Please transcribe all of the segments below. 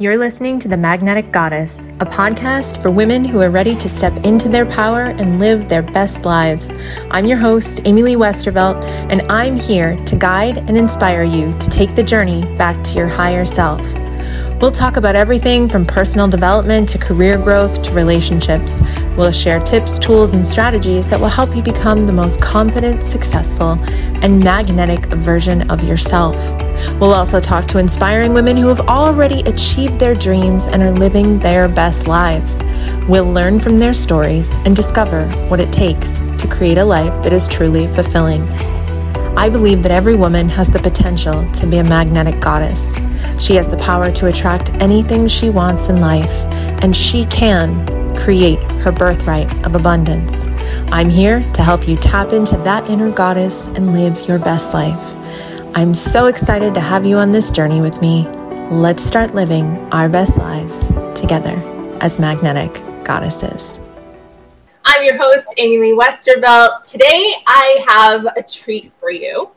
You're listening to The Magnetic Goddess, a podcast for women who are ready to step into their power and live their best lives. I'm your host, Amy Lee Westervelt, and I'm here to guide and inspire you to take the journey back to your higher self. We'll talk about everything from personal development to career growth to relationships. We'll share tips, tools, and strategies that will help you become the most confident, successful, and magnetic version of yourself. We'll also talk to inspiring women who have already achieved their dreams and are living their best lives. We'll learn from their stories and discover what it takes to create a life that is truly fulfilling. I believe that every woman has the potential to be a magnetic goddess. She has the power to attract anything she wants in life, and she can create her birthright of abundance. I'm here to help you tap into that inner goddess and live your best life. I'm so excited to have you on this journey with me. Let's start living our best lives together as magnetic goddesses. I'm your host, Amy Lee Westervelt. Today I have a treat for you.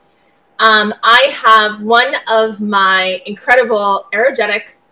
Um, I have one of my incredible erogetics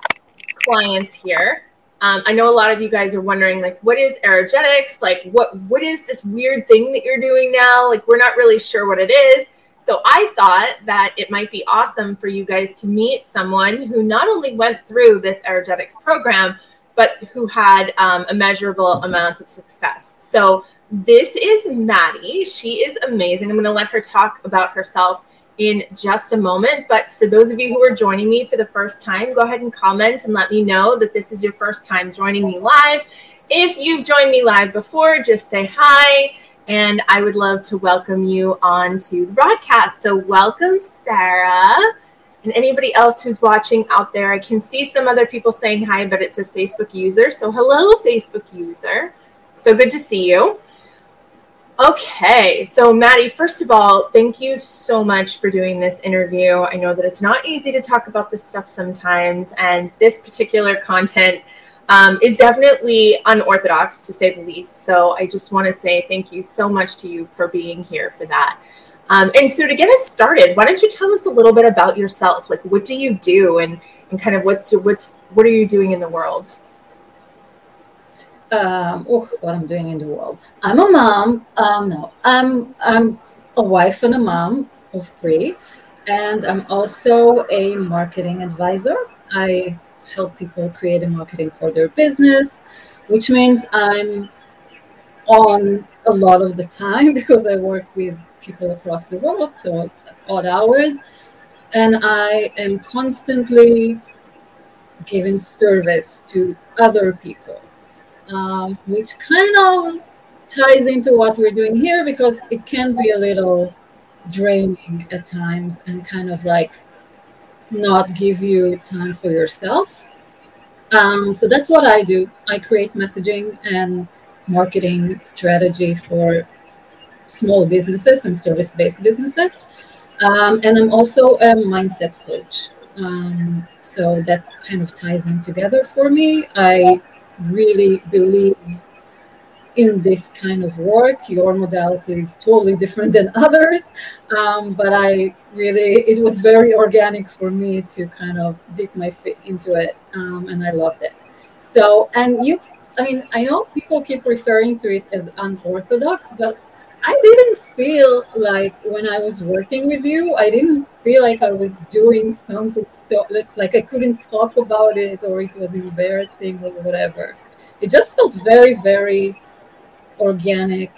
clients here. Um, I know a lot of you guys are wondering, like, what is erogetics? Like, what what is this weird thing that you're doing now? Like, we're not really sure what it is. So I thought that it might be awesome for you guys to meet someone who not only went through this erogetics program, but who had um, a measurable amount of success. So this is Madi. She is amazing. I'm going to let her talk about herself in just a moment. But for those of you who are joining me for the first time, go ahead and comment and let me know that this is your first time joining me live. If you've joined me live before, just say hi. And I would love to welcome you on to the broadcast. So, welcome, Sarah. And anybody else who's watching out there, I can see some other people saying hi, but it says Facebook user. So, hello, Facebook user. So good to see you. Okay, so Madi, first of all, thank you so much for doing this interview. I know that it's not easy to talk about this stuff sometimes, and this particular content um, is definitely unorthodox to say the least. So I just want to say thank you so much to you for being here for that. Um, and so to get us started, why don't you tell us a little bit about yourself? Like, what do you do, and and kind of what's what's what are you doing in the world? um, oh, what I'm doing in the world. I'm a mom. Um, no, I'm I'm a wife and a mom of three, and I'm also a marketing advisor. I help people create a marketing for their business, which means I'm on a lot of the time because I work with people across the world, so it's like odd hours, and I am constantly giving service to other people um, which kind of ties into what we're doing here because it can be a little draining at times and kind of like not give you time for yourself. Um, so that's what I do. I create messaging and marketing strategy for small businesses and service based businesses. Um, and I'm also a mindset coach. Um, so that kind of ties in together for me. I really believe in this kind of work. Your modality is totally different than others, um, but I really it was very organic for me to kind of dip my feet into it, um, and I loved it. So, and you, I mean, I know people keep referring to it as unorthodox, but I didn't feel like when I was working with you, I didn't feel like I was doing something so like I couldn't talk about it or it was embarrassing or whatever. It just felt very, very organic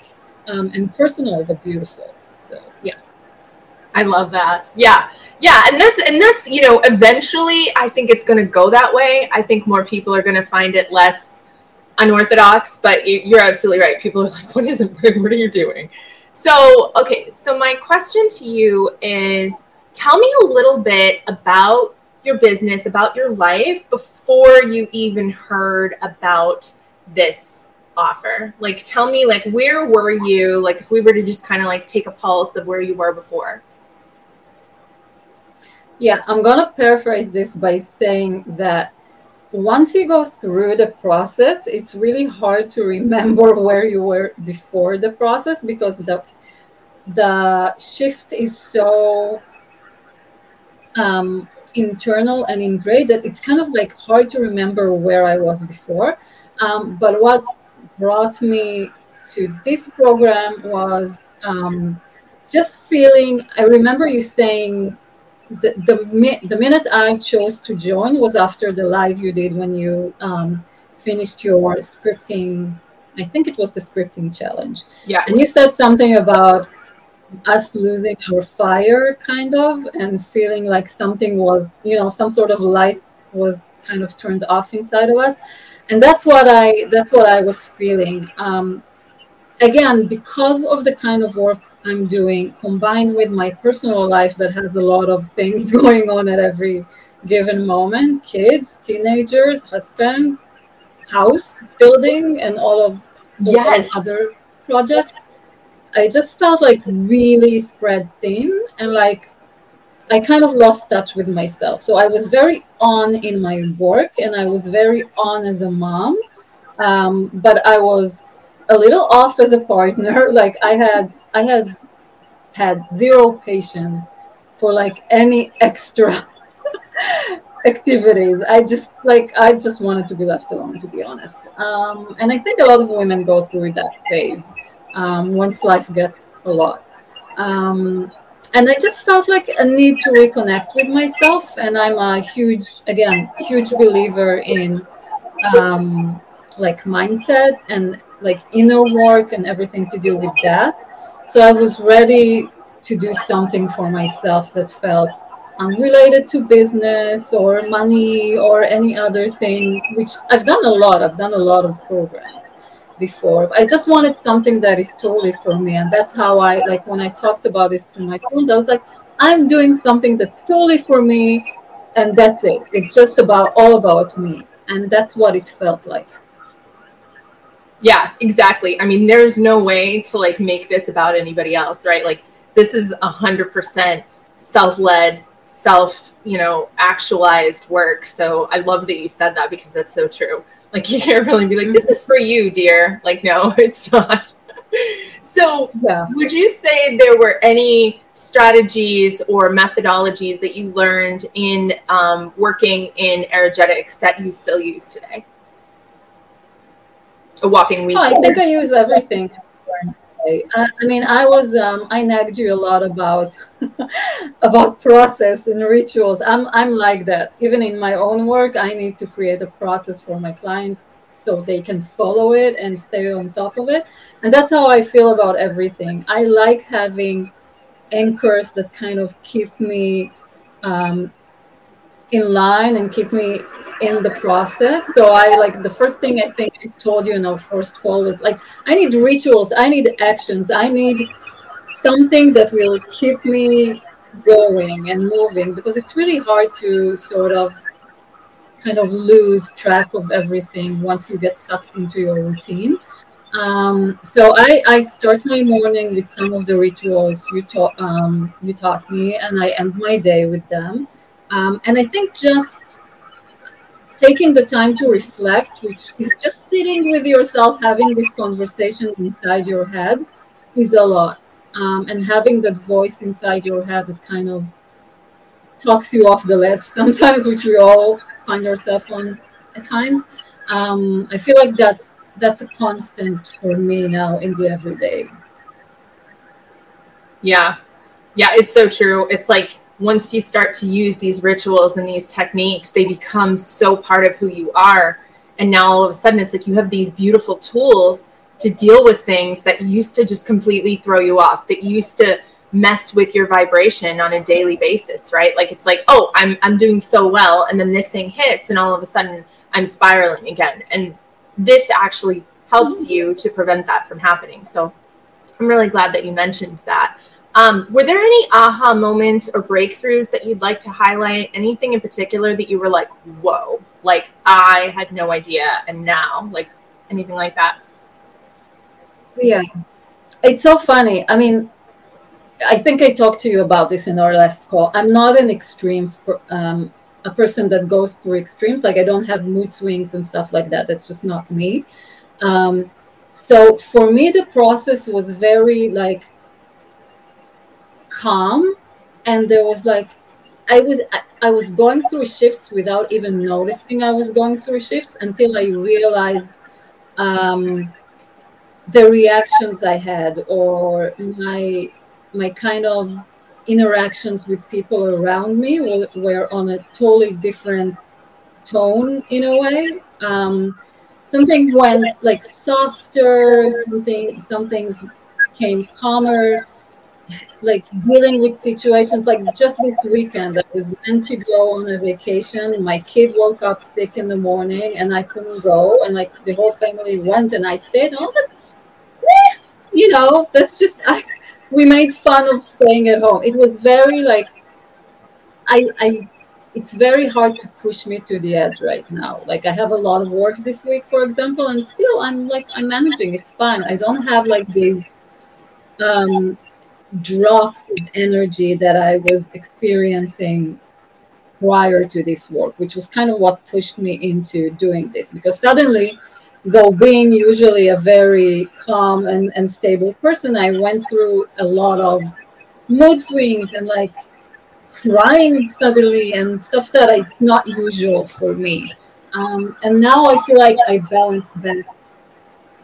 um, and personal, but beautiful. So yeah, I love that. Yeah, yeah, and that's and that's you know eventually I think it's going to go that way. I think more people are going to find it less unorthodox, but you're absolutely right. People are like, "What is it? What are you doing?" So, okay, so my question to you is tell me a little bit about your business, about your life before you even heard about this offer. Like tell me like where were you? Like if we were to just kind of like take a pulse of where you were before. Yeah, I'm going to paraphrase this by saying that once you go through the process, it's really hard to remember where you were before the process because the the shift is so um, internal and ingrained that it's kind of like hard to remember where I was before. Um, but what brought me to this program was um, just feeling. I remember you saying the, the, the minute I chose to join was after the live you did when you um, finished your scripting. I think it was the scripting challenge. Yeah. And you said something about us losing our fire, kind of, and feeling like something was, you know, some sort of light was kind of turned off inside of us. And that's what I that's what I was feeling. Um, again, because of the kind of work I'm doing, combined with my personal life that has a lot of things going on at every given moment kids, teenagers, husband, house building, and all of yes. other projects. I just felt like really spread thin and like I kind of lost touch with myself. So I was very on in my work and I was very on as a mom. Um, but I was a little off as a partner. Like I had I had had zero patience for like any extra activities. I just like I just wanted to be left alone to be honest. Um, and I think a lot of women go through that phase um, once life gets a lot. Um, and I just felt like a need to reconnect with myself. And I'm a huge, again, huge believer in um, like mindset and like inner work and everything to do with that. So I was ready to do something for myself that felt unrelated to business or money or any other thing, which I've done a lot. I've done a lot of programs before. I just wanted something that is totally for me. And that's how I like when I talked about this to my friends, I was like, I'm doing something that's totally for me and that's it. It's just about all about me. And that's what it felt like. Yeah, exactly. I mean, there's no way to like make this about anybody else, right? Like this is a hundred percent self-led, self, you know, actualized work. So I love that you said that because that's so true. Like you can't really be like, this is for you, dear. Like, no, it's not. so yeah. would you say there were any strategies or methodologies that you learned in um, working in erogetics that you still use today? A walking week. Oh, I think I use everything. I, I mean, I was um, I nagged you a lot about about process and rituals. I'm I'm like that. Even in my own work, I need to create a process for my clients so they can follow it and stay on top of it. And that's how I feel about everything. I like having anchors that kind of keep me um, in line and keep me in the process. So I like the first thing I think I told you in our first call was like I need rituals, I need actions, I need something that will keep me going and moving because it's really hard to sort of kind of lose track of everything once you get sucked into your routine. Um, so I, I start my morning with some of the rituals you taught um, you taught me, and I end my day with them. Um, and I think just taking the time to reflect, which is just sitting with yourself, having this conversation inside your head, is a lot. Um, and having that voice inside your head that kind of talks you off the ledge sometimes, which we all find ourselves on at times. Um, I feel like that's that's a constant for me now in the everyday. Yeah, yeah, it's so true. It's like once you start to use these rituals and these techniques, they become so part of who you are. And now all of a sudden, it's like you have these beautiful tools to deal with things that used to just completely throw you off, that used to mess with your vibration on a daily basis, right? Like it's like, oh, I'm I'm doing so well, and then this thing hits, and all of a sudden I'm spiraling again. And this actually helps mm-hmm. you to prevent that from happening. So I'm really glad that you mentioned that. Um, were there any aha moments or breakthroughs that you'd like to highlight? Anything in particular that you were like, whoa, like I had no idea, and now, like anything like that? Yeah, it's so funny. I mean, I think I talked to you about this in our last call. I'm not an extremes, um, a person that goes through extremes. Like I don't have mood swings and stuff like that. That's just not me. Um, so for me, the process was very like calm and there was like I was I was going through shifts without even noticing I was going through shifts until I realized um, the reactions I had or my my kind of interactions with people around me were, were on a totally different tone in a way. Um, something went like softer, something some things became calmer like dealing with situations like just this weekend i was meant to go on a vacation. My kid woke up sick in the morning and i couldn't go and like the whole family went and i stayed on. Eh, you know that's just I, we made fun of staying at home. It was very like i i it's very hard to push me to the edge right now. Like i have a lot of work this week for example and still i'm like i'm managing. It's fine. I don't have like these um drops of energy that I was experiencing prior to this work, which was kind of what pushed me into doing this. Because suddenly, though being usually a very calm and, and stable person, I went through a lot of mood swings and like crying suddenly and stuff that it's not usual for me. Um, and now I feel like I balanced back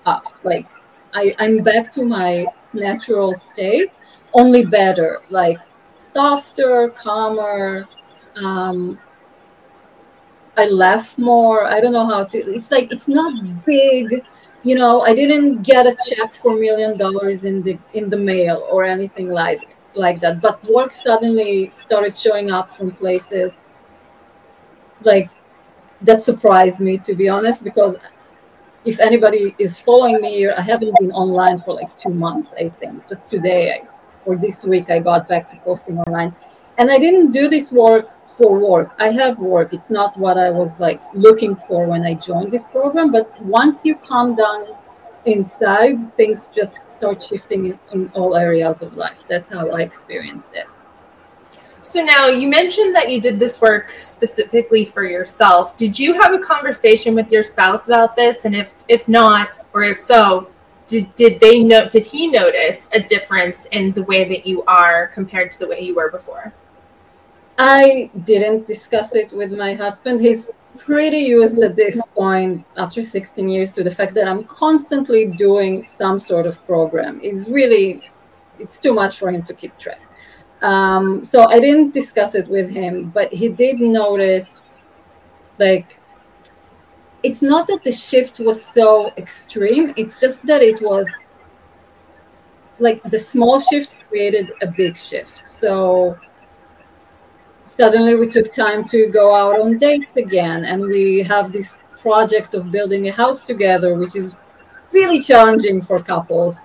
up. Like I, I'm back to my natural state only better, like softer, calmer. Um, I laugh more. I don't know how to. It's like it's not big. You know, I didn't get a check for million dollars in the in the mail or anything like like that. But work suddenly started showing up from places like that surprised me to be honest because if anybody is following me i haven't been online for like two months i think just today I or this week I got back to posting online. And I didn't do this work for work. I have work. It's not what I was like looking for when I joined this program. But once you calm down inside, things just start shifting in, in all areas of life. That's how I experienced it. So now you mentioned that you did this work specifically for yourself. Did you have a conversation with your spouse about this? And if if not, or if so, did, did they know did he notice a difference in the way that you are compared to the way you were before? I didn't discuss it with my husband. He's pretty used at this point after 16 years to the fact that i'm constantly doing some sort of program. Is really it's too much for him to keep track. Um, so i didn't discuss it with him but he did notice like it's not that the shift was so extreme it's just that it was like the small shift created a big shift. So suddenly we took time to go out on dates again and we have this project of building a house together which is really challenging for couples.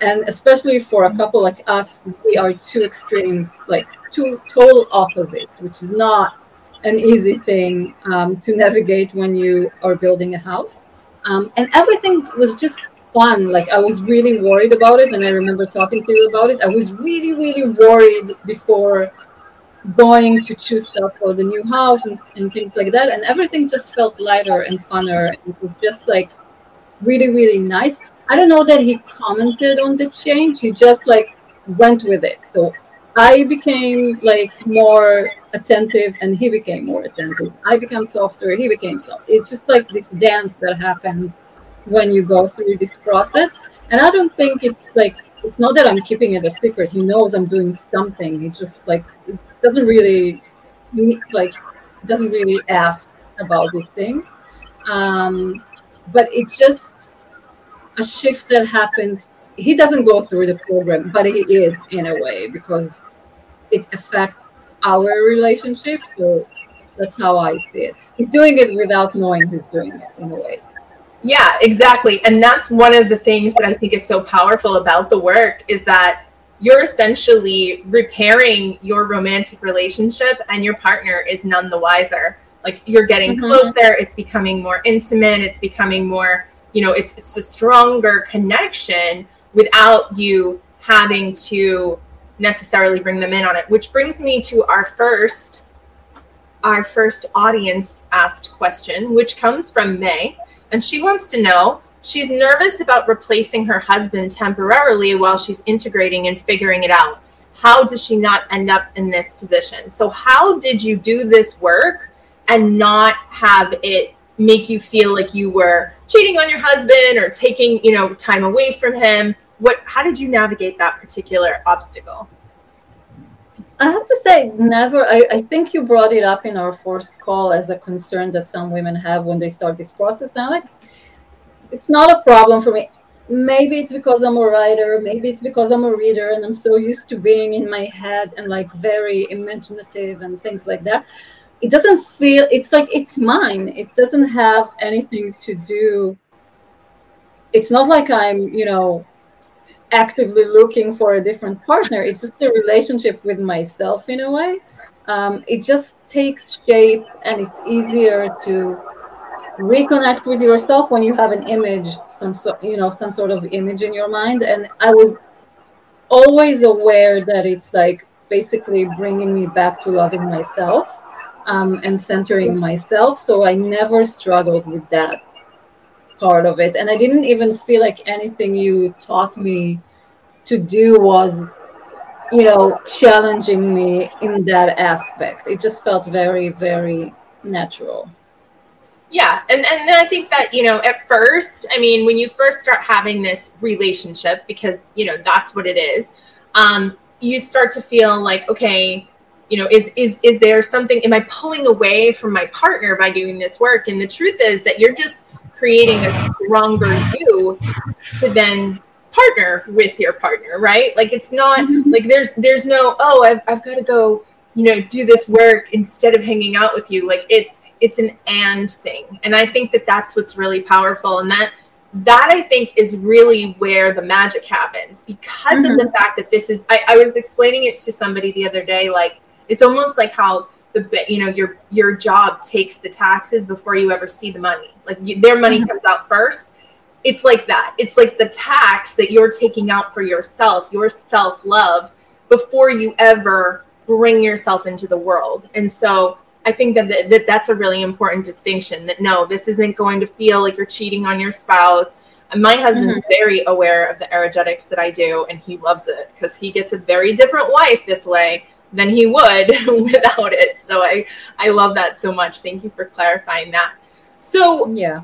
And especially for a couple like us we are two extremes like two total opposites which is not an easy thing um, to navigate when you are building a house. Um, and everything was just fun. Like I was really worried about it, and I remember talking to you about it. I was really, really worried before going to choose stuff for the new house and, and things like that. And everything just felt lighter and funner. It was just like really, really nice. I don't know that he commented on the change. He just like went with it. So I became like more attentive and he became more attentive. I became softer, he became soft. It's just like this dance that happens when you go through this process. And I don't think it's like it's not that I'm keeping it a secret. He knows I'm doing something. He just like it doesn't really like doesn't really ask about these things. Um, but it's just a shift that happens he doesn't go through the program, but he is in a way because it affects our relationship. So that's how I see it. He's doing it without knowing he's doing it in a way. Yeah, exactly. And that's one of the things that I think is so powerful about the work is that you're essentially repairing your romantic relationship and your partner is none the wiser. Like you're getting mm-hmm. closer, it's becoming more intimate, it's becoming more, you know, it's it's a stronger connection without you having to necessarily bring them in on it. Which brings me to our first our first audience asked question which comes from may. And she wants to know she's nervous about replacing her husband temporarily while she's integrating and figuring it out. How does she not end up in this position? So, how did you do this work and not have it make you feel like you were cheating on your husband or taking, you know, time away from him? What how did you navigate that particular obstacle? I have to say, never. I, I think you brought it up in our first call as a concern that some women have when they start this process. And like, it's not a problem for me maybe it's because I'm a writer, maybe it's because I'm a reader and I'm so used to being in my head and like very imaginative and things like that. It doesn't feel, it's like it's mine. It doesn't have anything to do. It's not like I'm, you know, actively looking for a different partner. It's just a relationship with myself in a way. Um, it just takes shape and it's easier to reconnect with yourself when you have an image some so you know some sort of image in your mind and i was always aware that it's like basically bringing me back to loving myself um, and centering myself so i never struggled with that part of it. And i didn't even feel like anything you taught me to do was you know challenging me in that aspect. It just felt very very natural. Yeah and and i think that you know at first i mean when you first start having this relationship because you know that's what it is um you start to feel like okay you know is is is there something am i pulling away from my partner by doing this work? And the truth is that you're just creating a stronger you to then partner with your partner right? Like it's not mm-hmm. like there's there's no oh i've, I've got to go you know do this work instead of hanging out with you. Like it's it's an and thing. And i think that that's what's really powerful. And that that i think is really where the magic happens because mm-hmm. of the fact that this is I, I was explaining it to somebody the other day like it's almost like how the you know your your job takes the taxes before you ever see the money like you, their money mm-hmm. comes out first it's like that it's like the tax that you're taking out for yourself your self-love before you ever bring yourself into the world and so I think that, that that's a really important distinction that no, this isn't going to feel like you're cheating on your spouse. And my husband's mm-hmm. very aware of the energetics that I do, and he loves it because he gets a very different wife this way than he would without it. So I, I love that so much. Thank you for clarifying that. So, yeah.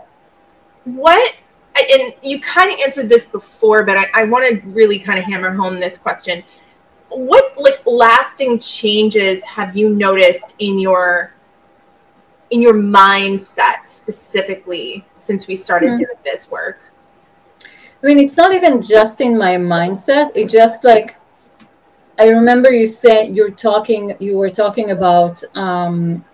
What, and you kind of answered this before, but I, I want to really kind of hammer home this question what like lasting changes have you noticed in your in your mindset specifically since we started mm-hmm. doing this work i mean it's not even just in my mindset it just like i remember you saying you're talking you were talking about um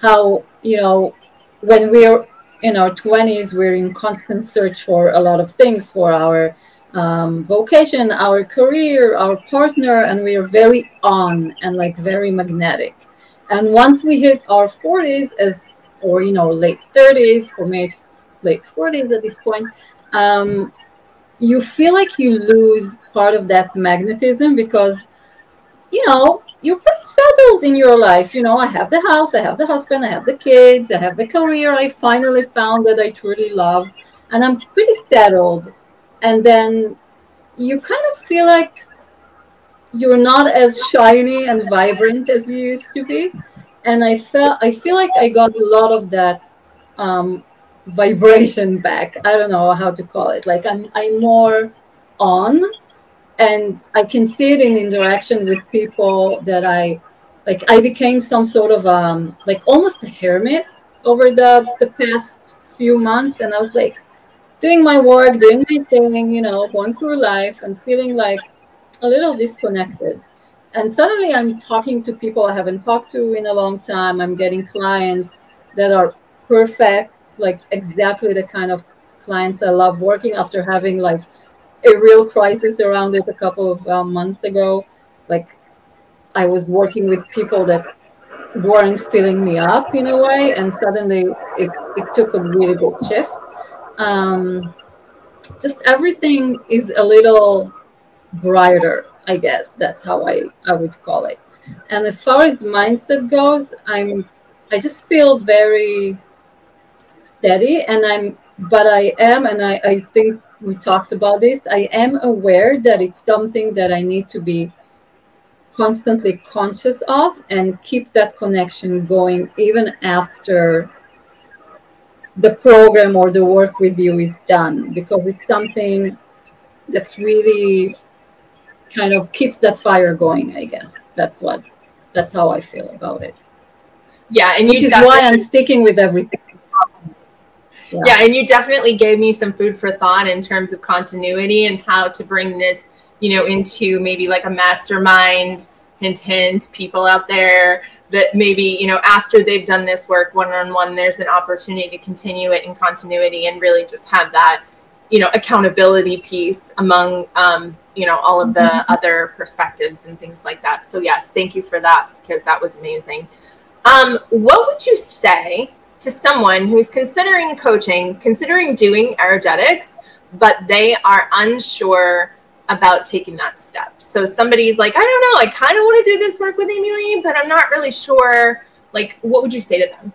how you know when we're in our 20s we're in constant search for a lot of things for our um, vocation, our career, our partner, and we are very on and like very magnetic. And once we hit our 40s, as or you know late 30s, for me it's late 40s at this point, um, you feel like you lose part of that magnetism because you know you're pretty settled in your life. You know, I have the house, I have the husband, I have the kids, I have the career I finally found that I truly love, and I'm pretty settled. And then you kind of feel like you're not as shiny and vibrant as you used to be. And i felt i feel like i got a lot of that um, vibration back. I don't know how to call it. Like i'm i'm more on and i can see it in interaction with people that i like i became some sort of um like almost a hermit over the the past few months and i was like doing my work, doing my thing, you know, going through life and feeling like a little disconnected. And suddenly I'm talking to people I haven't talked to in a long time. I'm getting clients that are perfect, like exactly the kind of clients I love working after having like a real crisis around it a couple of um, months ago. Like I was working with people that weren't filling me up in a way, and suddenly it, it took a really big shift. Um, just everything is a little brighter i guess. That's how i i would call it. And as far as the mindset goes i'm i just feel very steady and i'm but i am and i i think we talked about this i am aware that it's something that i need to be constantly conscious of and keep that connection going even after the program or the work with you is done because it's something that's really kind of keeps that fire going i guess. That's what that's how i feel about it. Yeah and which is why i'm sticking with everything yeah. yeah and you definitely gave me some food for thought in terms of continuity and how to bring this you know into maybe like a mastermind hint hint people out there that maybe you know after they've done this work one on one there's an opportunity to continue it in continuity and really just have that you know accountability piece among um, you know all of the mm-hmm. other perspectives and things like that so yes thank you for that because that was amazing um, what would you say to someone who's considering coaching considering doing erogetics but they are unsure about taking that step. So somebody's like, I don't know, I kind of want to do this work with Amy Lee, but I'm not really sure. Like, what would you say to them?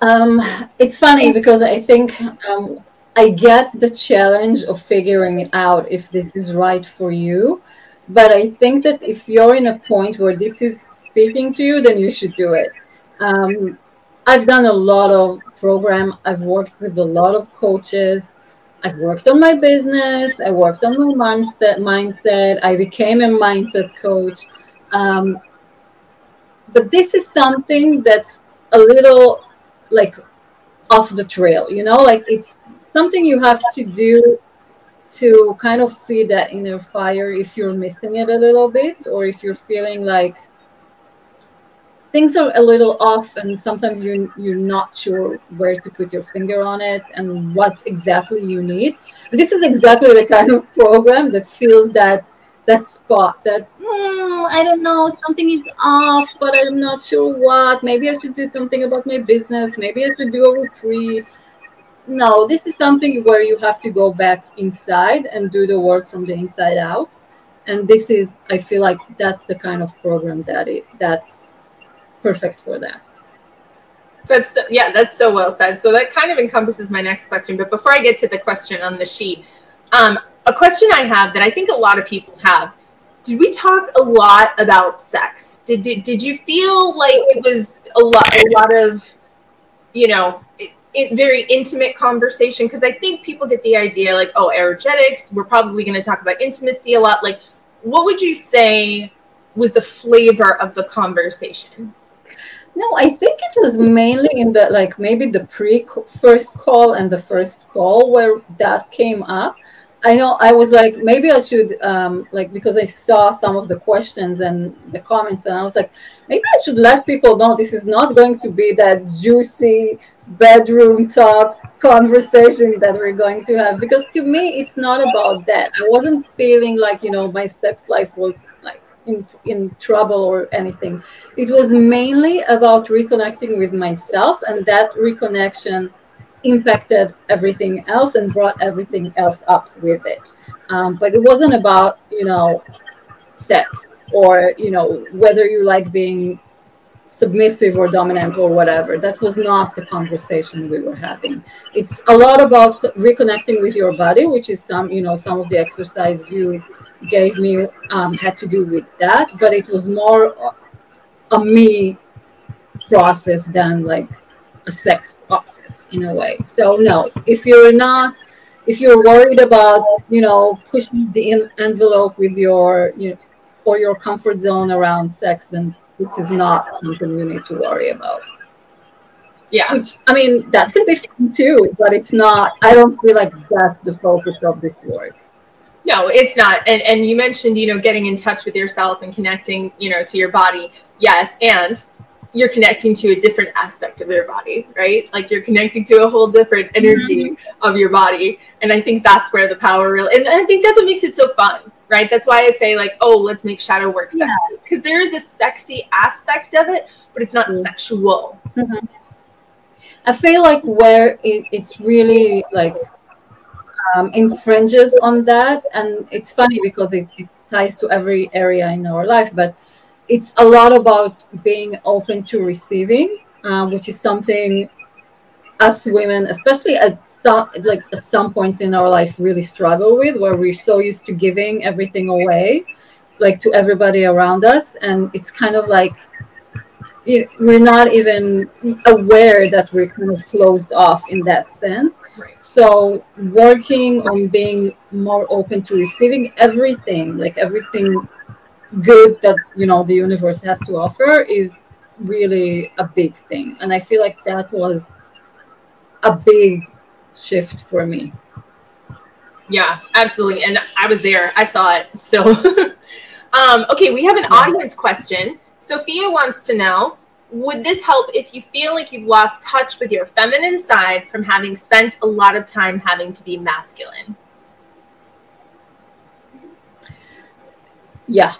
Um, it's funny because I think um, I get the challenge of figuring it out if this is right for you. But I think that if you're in a point where this is speaking to you, then you should do it. Um, I've done a lot of program. I've worked with a lot of coaches. I've worked on my business. I worked on my mindset. Mindset. I became a mindset coach. Um, but this is something that's a little like off the trail. You know, like it's something you have to do to kind of feed that inner fire if you're missing it a little bit, or if you're feeling like things are a little off and sometimes you're you're not sure where to put your finger on it and what exactly you need. This is exactly the kind of program that feels that that spot that hmm, i don't know something is off but i'm not sure what. Maybe i should do something about my business. Maybe i should do a retreat no this is something where you have to go back inside and do the work from the inside out and this is i feel like that's the kind of program that it that's perfect for that. That's yeah, that's so well said. So that kind of encompasses my next question. But before I get to the question on the sheet, um, a question I have that I think a lot of people have: Did we talk a lot about sex? Did did, did you feel like it was a lot a lot of you know it, very intimate conversation? Because I think people get the idea like, oh, erogetics. We're probably going to talk about intimacy a lot. Like, what would you say was the flavor of the conversation? No, I think it was mainly in the like maybe the pre first call and the first call where that came up. I know I was like maybe I should um, like because I saw some of the questions and the comments and I was like maybe I should let people know this is not going to be that juicy bedroom talk conversation that we're going to have because to me it's not about that. I wasn't feeling like you know my sex life was like in, in trouble or anything. It was mainly about reconnecting with myself, and that reconnection impacted everything else and brought everything else up with it. Um, but it wasn't about, you know, sex or, you know, whether you like being submissive or dominant or whatever. That was not the conversation we were having. It's a lot about reconnecting with your body, which is some, you know, some of the exercise you gave me um, had to do with that, but it was more a me process than like a sex process in a way. So no, if you're not, if you're worried about you know pushing the envelope with your you know, or your comfort zone around sex, then this is not something you need to worry about. Yeah. Which, I mean, that could be fun too, but it's not, I don't feel like that's the focus of this work. No, it's not. And and you mentioned, you know, getting in touch with yourself and connecting, you know, to your body. Yes, and you're connecting to a different aspect of your body, right? Like you're connecting to a whole different energy mm-hmm. of your body. And I think that's where the power really and I think that's what makes it so fun, right? That's why I say like, oh, let's make shadow work sexy. Because yeah. there is a sexy aspect of it, but it's not mm-hmm. sexual. Mm-hmm. I feel like where it, it's really like um, infringes on that. And it's funny because it, it ties to every area in our life, but it's a lot about being open to receiving, uh, which is something us women, especially at some like at some points in our life, really struggle with, where we're so used to giving everything away, like to everybody around us, and it's kind of like we're not even aware that we're kind of closed off in that sense. Right. So working on being more open to receiving everything, like everything good that you know the universe has to offer, is really a big thing. And I feel like that was a big shift for me. Yeah, absolutely. And I was there. I saw it. So um, okay, we have an audience question. Sophia wants to know Would this help if you feel like you've lost touch with your feminine side from having spent a lot of time having to be masculine? Yeah.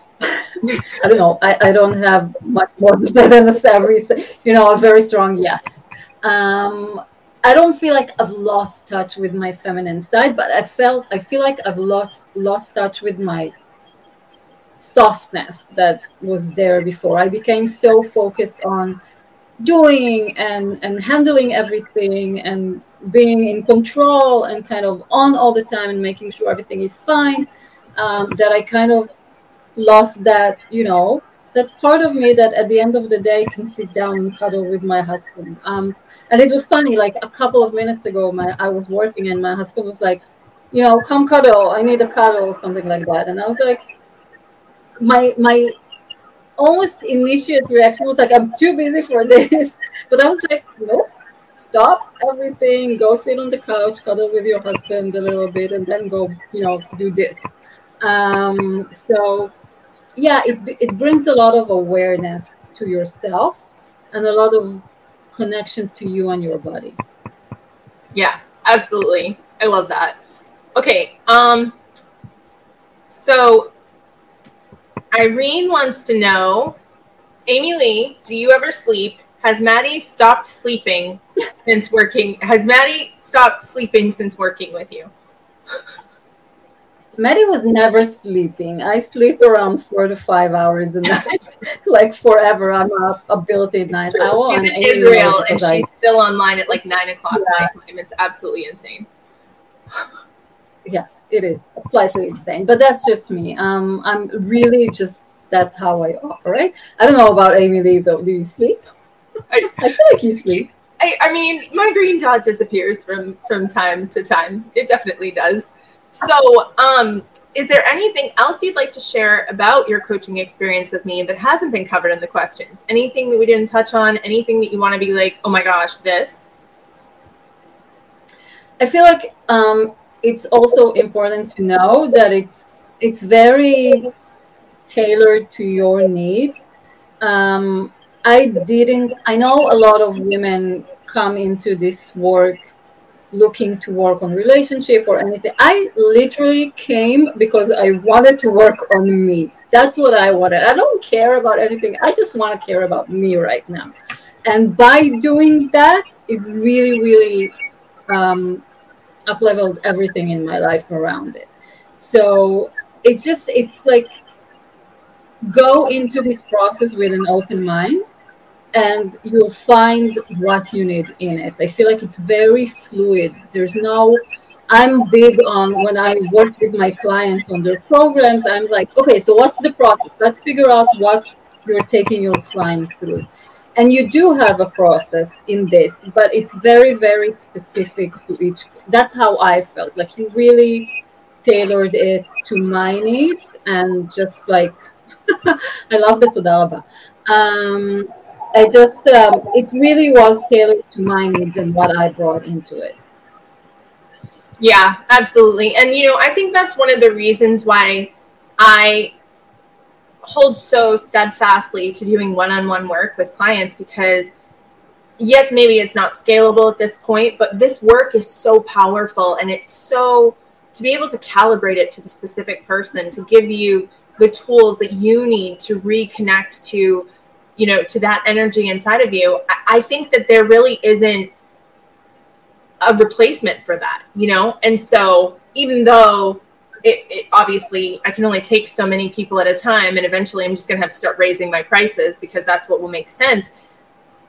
I don't know. I, I don't have much more to say than the every, you know, a very strong yes. Um, I don't feel like I've lost touch with my feminine side, but I felt I feel like I've lost lost touch with my softness that was there before. I became so focused on doing and and handling everything and being in control and kind of on all the time and making sure everything is fine um, that I kind of lost that you know that part of me that at the end of the day can sit down and cuddle with my husband. Um, and it was funny, like a couple of minutes ago, my I was working and my husband was like, you know, come cuddle. I need a cuddle or something like that. And I was like, my my almost initiate reaction was like, I'm too busy for this. But I was like, no, stop everything, go sit on the couch, cuddle with your husband a little bit, and then go, you know, do this. Um, so yeah, it it brings a lot of awareness to yourself and a lot of connection to you and your body. Yeah, absolutely. I love that. Okay, um so Irene wants to know Amy Lee, do you ever sleep? Has Madi stopped sleeping since working? Has Madi stopped sleeping since working with you? Madi was never sleeping. I sleep around four to five hours a night, like forever. I'm a, a built-in night owl. She's in Israel and she's I, still online at like nine o'clock yeah. my time. It's absolutely insane. yes, it is slightly insane, but that's just me. Um, I'm really just that's how I operate. I don't know about Amy Lee though. Do you sleep? I, I feel like you sleep. I, I mean, my green dot disappears from from time to time. It definitely does. So, um, is there anything else you'd like to share about your coaching experience with me that hasn't been covered in the questions? Anything that we didn't touch on? Anything that you want to be like, oh my gosh, this? I feel like um, it's also important to know that it's it's very tailored to your needs. Um, I didn't. I know a lot of women come into this work looking to work on relationship or anything. I literally came because I wanted to work on me. That's what I wanted. I don't care about anything. I just want to care about me right now. And by doing that, it really, really um, up leveled everything in my life around it. So it's just, it's like go into this process with an open mind and you'll find what you need in it. I feel like it's very fluid. There's no, I'm big on when I work with my clients on their programs, I'm like, okay, so what's the process? Let's figure out what you're taking your client through. And you do have a process in this, but it's very, very specific to each. That's how I felt. Like you really tailored it to my needs and just like, I love the Todalaba. Um, I just um, it really was tailored to my needs and what I brought into it. Yeah, absolutely. And you know, I think that's one of the reasons why I hold so steadfastly to doing one-on-one work with clients because yes, maybe it's not scalable at this point, but this work is so powerful and it's so to be able to calibrate it to the specific person to give you the tools that you need to reconnect to you know to that energy inside of you I, think that there really isn't a replacement for that you know and so even though it, it, obviously I can only take so many people at a time, and eventually I'm just going to have to start raising my prices because that's what will make sense.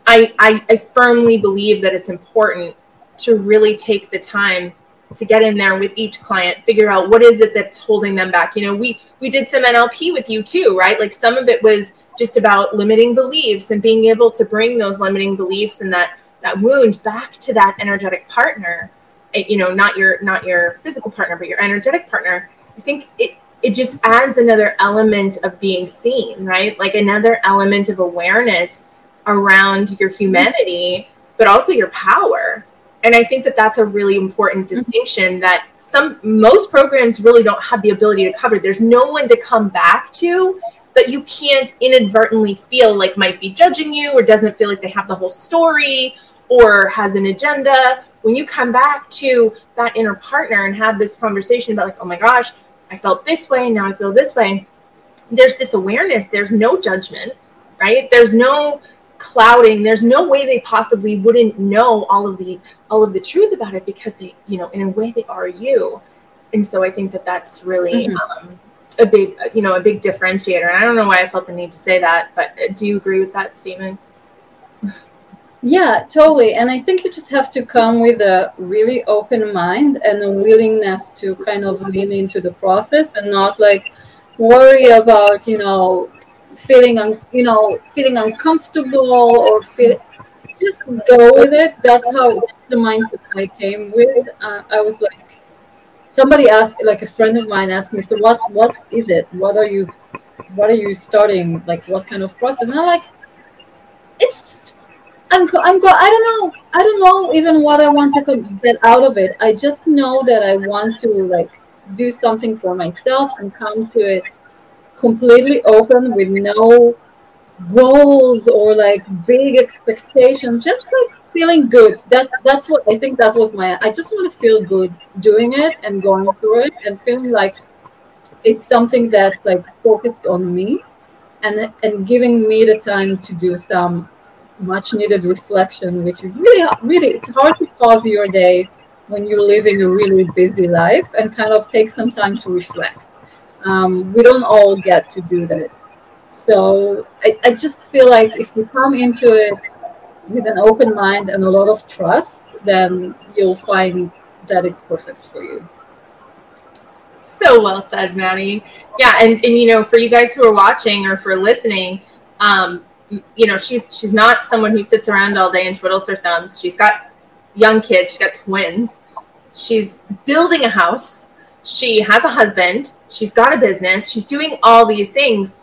I, I, I firmly believe that it's important to really take the time to get in there with each client figure out what is it that's holding them back you know we we did some nlp with you too right like some of it was just about limiting beliefs and being able to bring those limiting beliefs and that that wound back to that energetic partner eh, you know not your not your physical partner but your energetic partner i think it it just adds another element of being seen right? Like another element of awareness around your humanity but also your power. And i think that that's a really important mm-hmm. distinction that some most programs really don't have the ability to cover. There's no one to come back to that you can't inadvertently feel like might be judging you or doesn't feel like they have the whole story or has an agenda. When you come back to that inner partner and have this conversation about like oh my gosh i felt this way now i feel this way there's this awareness. There's no judgment right? There's no clouding. There's no way they possibly wouldn't know all of the all of the truth about it because they you know in a way they are you. And so i think that that's really mm-hmm. um, a big you know a big differentiator. And i don't know why i felt the need to say that but uh, do you agree with that stephen yeah totally. And i think you just have to come with a really open mind and a willingness to kind of lean into the process and not like worry about you know feeling un- you know feeling uncomfortable or feel just go with it. That's how that's the mindset i came with. Uh, i was like somebody asked like a friend of mine asked me so what what is it what are you what are you starting like what kind of process and i'm like it's just I'm, I'm go, I don't know. I don't know even what I want to get out of it. I just know that I want to like do something for myself and come to it completely open with no goals or like big expectations just like feeling good that's that's what i think that was my i just want to feel good doing it and going through it and feeling like it's something that's like focused on me and and giving me the time to do some much needed reflection which is really really it's hard to pause your day when you're living a really busy life and kind of take some time to reflect um, we don't all get to do that. So I, I just feel like if you come into it with an open mind and a lot of trust, then you'll find that it's perfect for you. So well said, Madi. Yeah, and, and you know, for you guys who are watching or for listening, um, you know, she's she's not someone who sits around all day and twiddles her thumbs. She's got young kids, she's got twins. She's building a house she has a husband, she's got a business, she's doing all these things.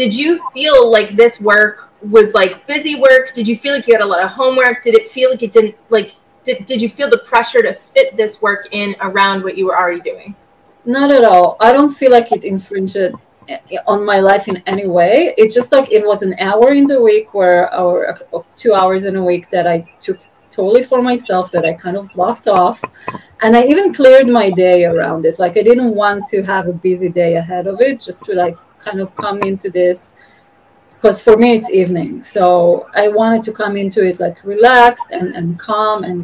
Did you feel like this work was like busy work? Did you feel like you had a lot of homework? Did it feel like it didn't like did, did you feel the pressure to fit this work in around what you were already doing? Not at all. I don't feel like it infringed eh, on my life in any way. It's just like it was an hour in the week where or uh, two hours in a week that I took totally for myself that I kind of blocked off. And I even cleared my day around it. Like I didn't want to have a busy day ahead of it, just to like kind of come into this. Because for me, it's evening. So I wanted to come into it like relaxed and, and calm and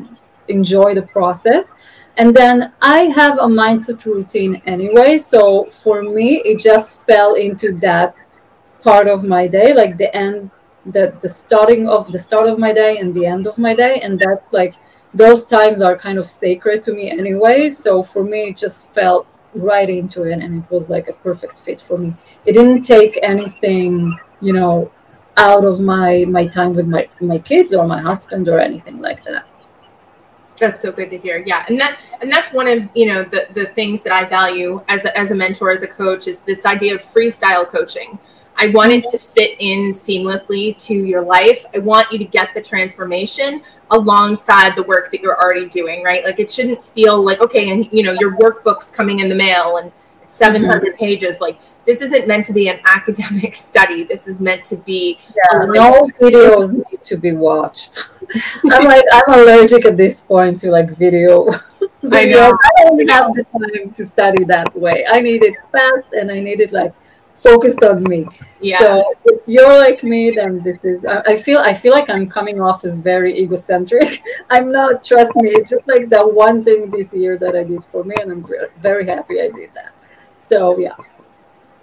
enjoy the process. And then I have a mindset routine anyway. So for me, it just fell into that part of my day, like the end the the starting of the start of my day and the end of my day. And that's like those times are kind of sacred to me anyway. So for me it just felt right into it and it was like a perfect fit for me. It didn't take anything you know out of my my time with my my kids or my husband or anything like that. That's so good to hear. Yeah. And that and that's one of you know the the things that i value as a, as a mentor as a coach is this idea of freestyle coaching I want it to fit in seamlessly to your life. I want you to get the transformation alongside the work that you're already doing, right? Like it shouldn't feel like, okay, and you know, your workbook's coming in the mail and it's 700 mm-hmm. pages. Like this isn't meant to be an academic study. This is meant to be. Yeah, no videos need to be watched. I'm like, I'm allergic at this point to like video. I know. I don't have the time to study that way. I need it fast and I need it like focused on me. Yeah. So if you're like me, then this is. I, I feel. I feel like I'm coming off as very egocentric. I'm not. Trust me. It's just like the one thing this year that I did for me, and I'm very happy I did that. So yeah.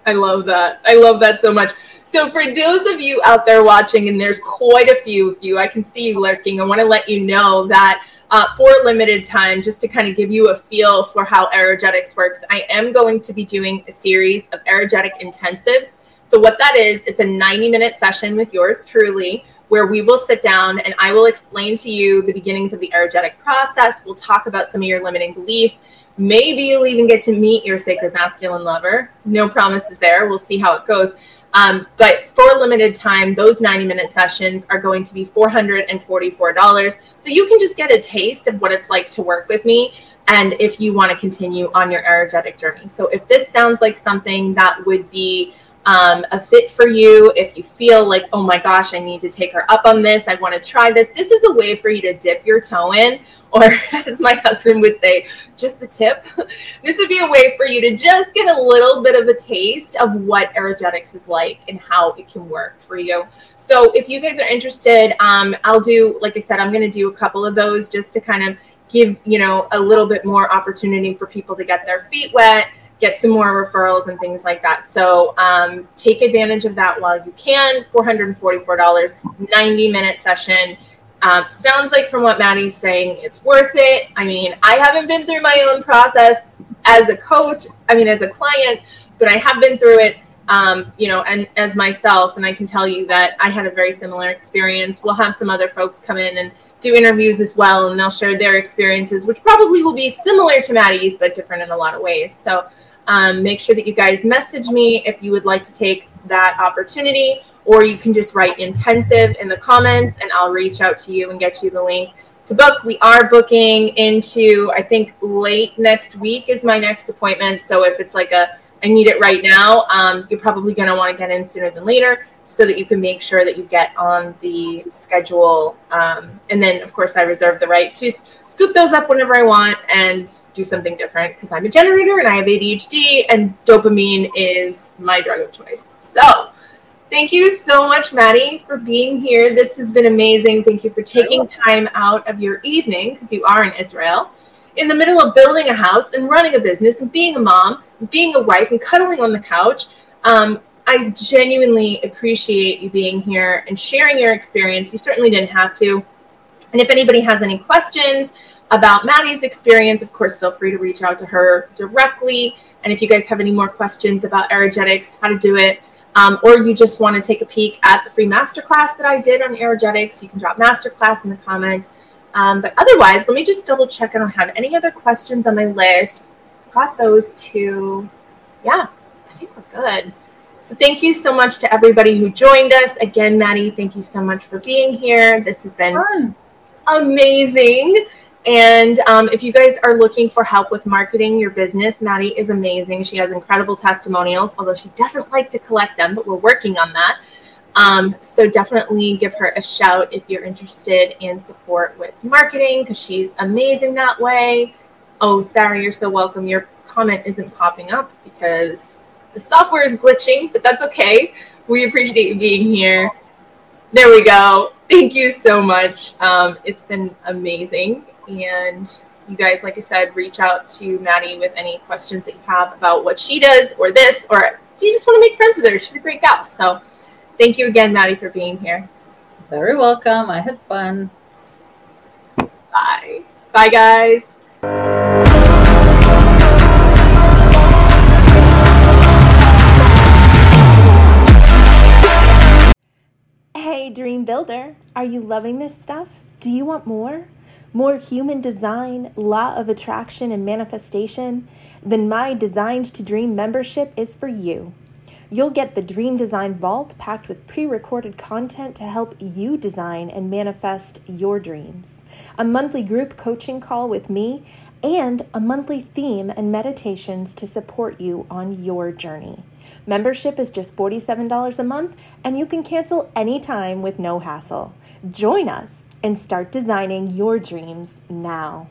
I love that. I love that so much. So, for those of you out there watching, and there's quite a few of you, I can see you lurking. I want to let you know that uh, for a limited time, just to kind of give you a feel for how Erogetics works, I am going to be doing a series of erogetic intensives. So, what that is, it's a 90 minute session with yours truly where we will sit down and I will explain to you the beginnings of the erogetic process. We'll talk about some of your limiting beliefs. Maybe you'll even get to meet your sacred masculine lover. No promises there. We'll see how it goes. Um, but for a limited time, those 90 minute sessions are going to be $444. So you can just get a taste of what it's like to work with me. And if you want to continue on your energetic journey. So if this sounds like something that would be um, a fit for you, if you feel like, oh my gosh, I need to take her up on this, I want to try this, this is a way for you to dip your toe in, or as my husband would say, just the tip. this would be a way for you to just get a little bit of a taste of what erogetics is like and how it can work for you. So if you guys are interested, um, I'll do, like I said, I'm going to do a couple of those just to kind of give, you know, a little bit more opportunity for people to get their feet wet get some more referrals and things like that. So um, take advantage of that while you can. $444, 90 minute session. Um, sounds like from what Madi's saying, it's worth it. I mean, I haven't been through my own process as a coach, I mean, as a client, but I have been through it, um, you know, and as myself. And I can tell you that I had a very similar experience. We'll have some other folks come in and do interviews as well, and they'll share their experiences, which probably will be similar to Madi's, but different in a lot of ways. So, um, make sure that you guys message me if you would like to take that opportunity, or you can just write intensive in the comments and I'll reach out to you and get you the link to book. We are booking into, I think, late next week is my next appointment. So if it's like a, I need it right now, um, you're probably going to want to get in sooner than later so that you can make sure that you get on the schedule. Um, and then, of course, I reserve the right to scoop those up whenever I want and do something different because I'm a generator and I have ADHD, and dopamine is my drug of choice. So, thank you so much, Madi, for being here. This has been amazing. Thank you for taking time out of your evening because you are in Israel. In the middle of building a house and running a business and being a mom, and being a wife and cuddling on the couch, um, I genuinely appreciate you being here and sharing your experience. You certainly didn't have to. And if anybody has any questions about Madi's experience, of course, feel free to reach out to her directly. And if you guys have any more questions about erogetics, how to do it, um, or you just want to take a peek at the free masterclass that I did on erogetics, you can drop masterclass in the comments. Um, but otherwise, let me just double check I don't have any other questions on my list. Got those two. Yeah, I think we're good. So thank you so much to everybody who joined us. Again, Madi, thank you so much for being here. This has been Fun. amazing. And um, if you guys are looking for help with marketing your business, Madi is amazing. She has incredible testimonials, although she doesn't like to collect them, but we're working on that. Um, so definitely give her a shout if you're interested in support with marketing because she's amazing that way. Oh, Sarah, you're so welcome. Your comment isn't popping up because the software is glitching, but that's okay. We appreciate you being here. There we go. Thank you so much. Um, it's been amazing. And you guys, like I said, reach out to Madi with any questions that you have about what she does or this, or you just want to make friends with her. She's a great gal. So thank you again, Madi, for being here. Very welcome. I had fun. Bye. Bye, guys. Dream Builder, are you loving this stuff? Do you want more? More human design, law of attraction, and manifestation? Then my Designed to Dream membership is for you. You'll get the Dream Design Vault packed with pre recorded content to help you design and manifest your dreams, a monthly group coaching call with me, and a monthly theme and meditations to support you on your journey. Membership is just $47 a month, and you can cancel anytime with no hassle. Join us and start designing your dreams now.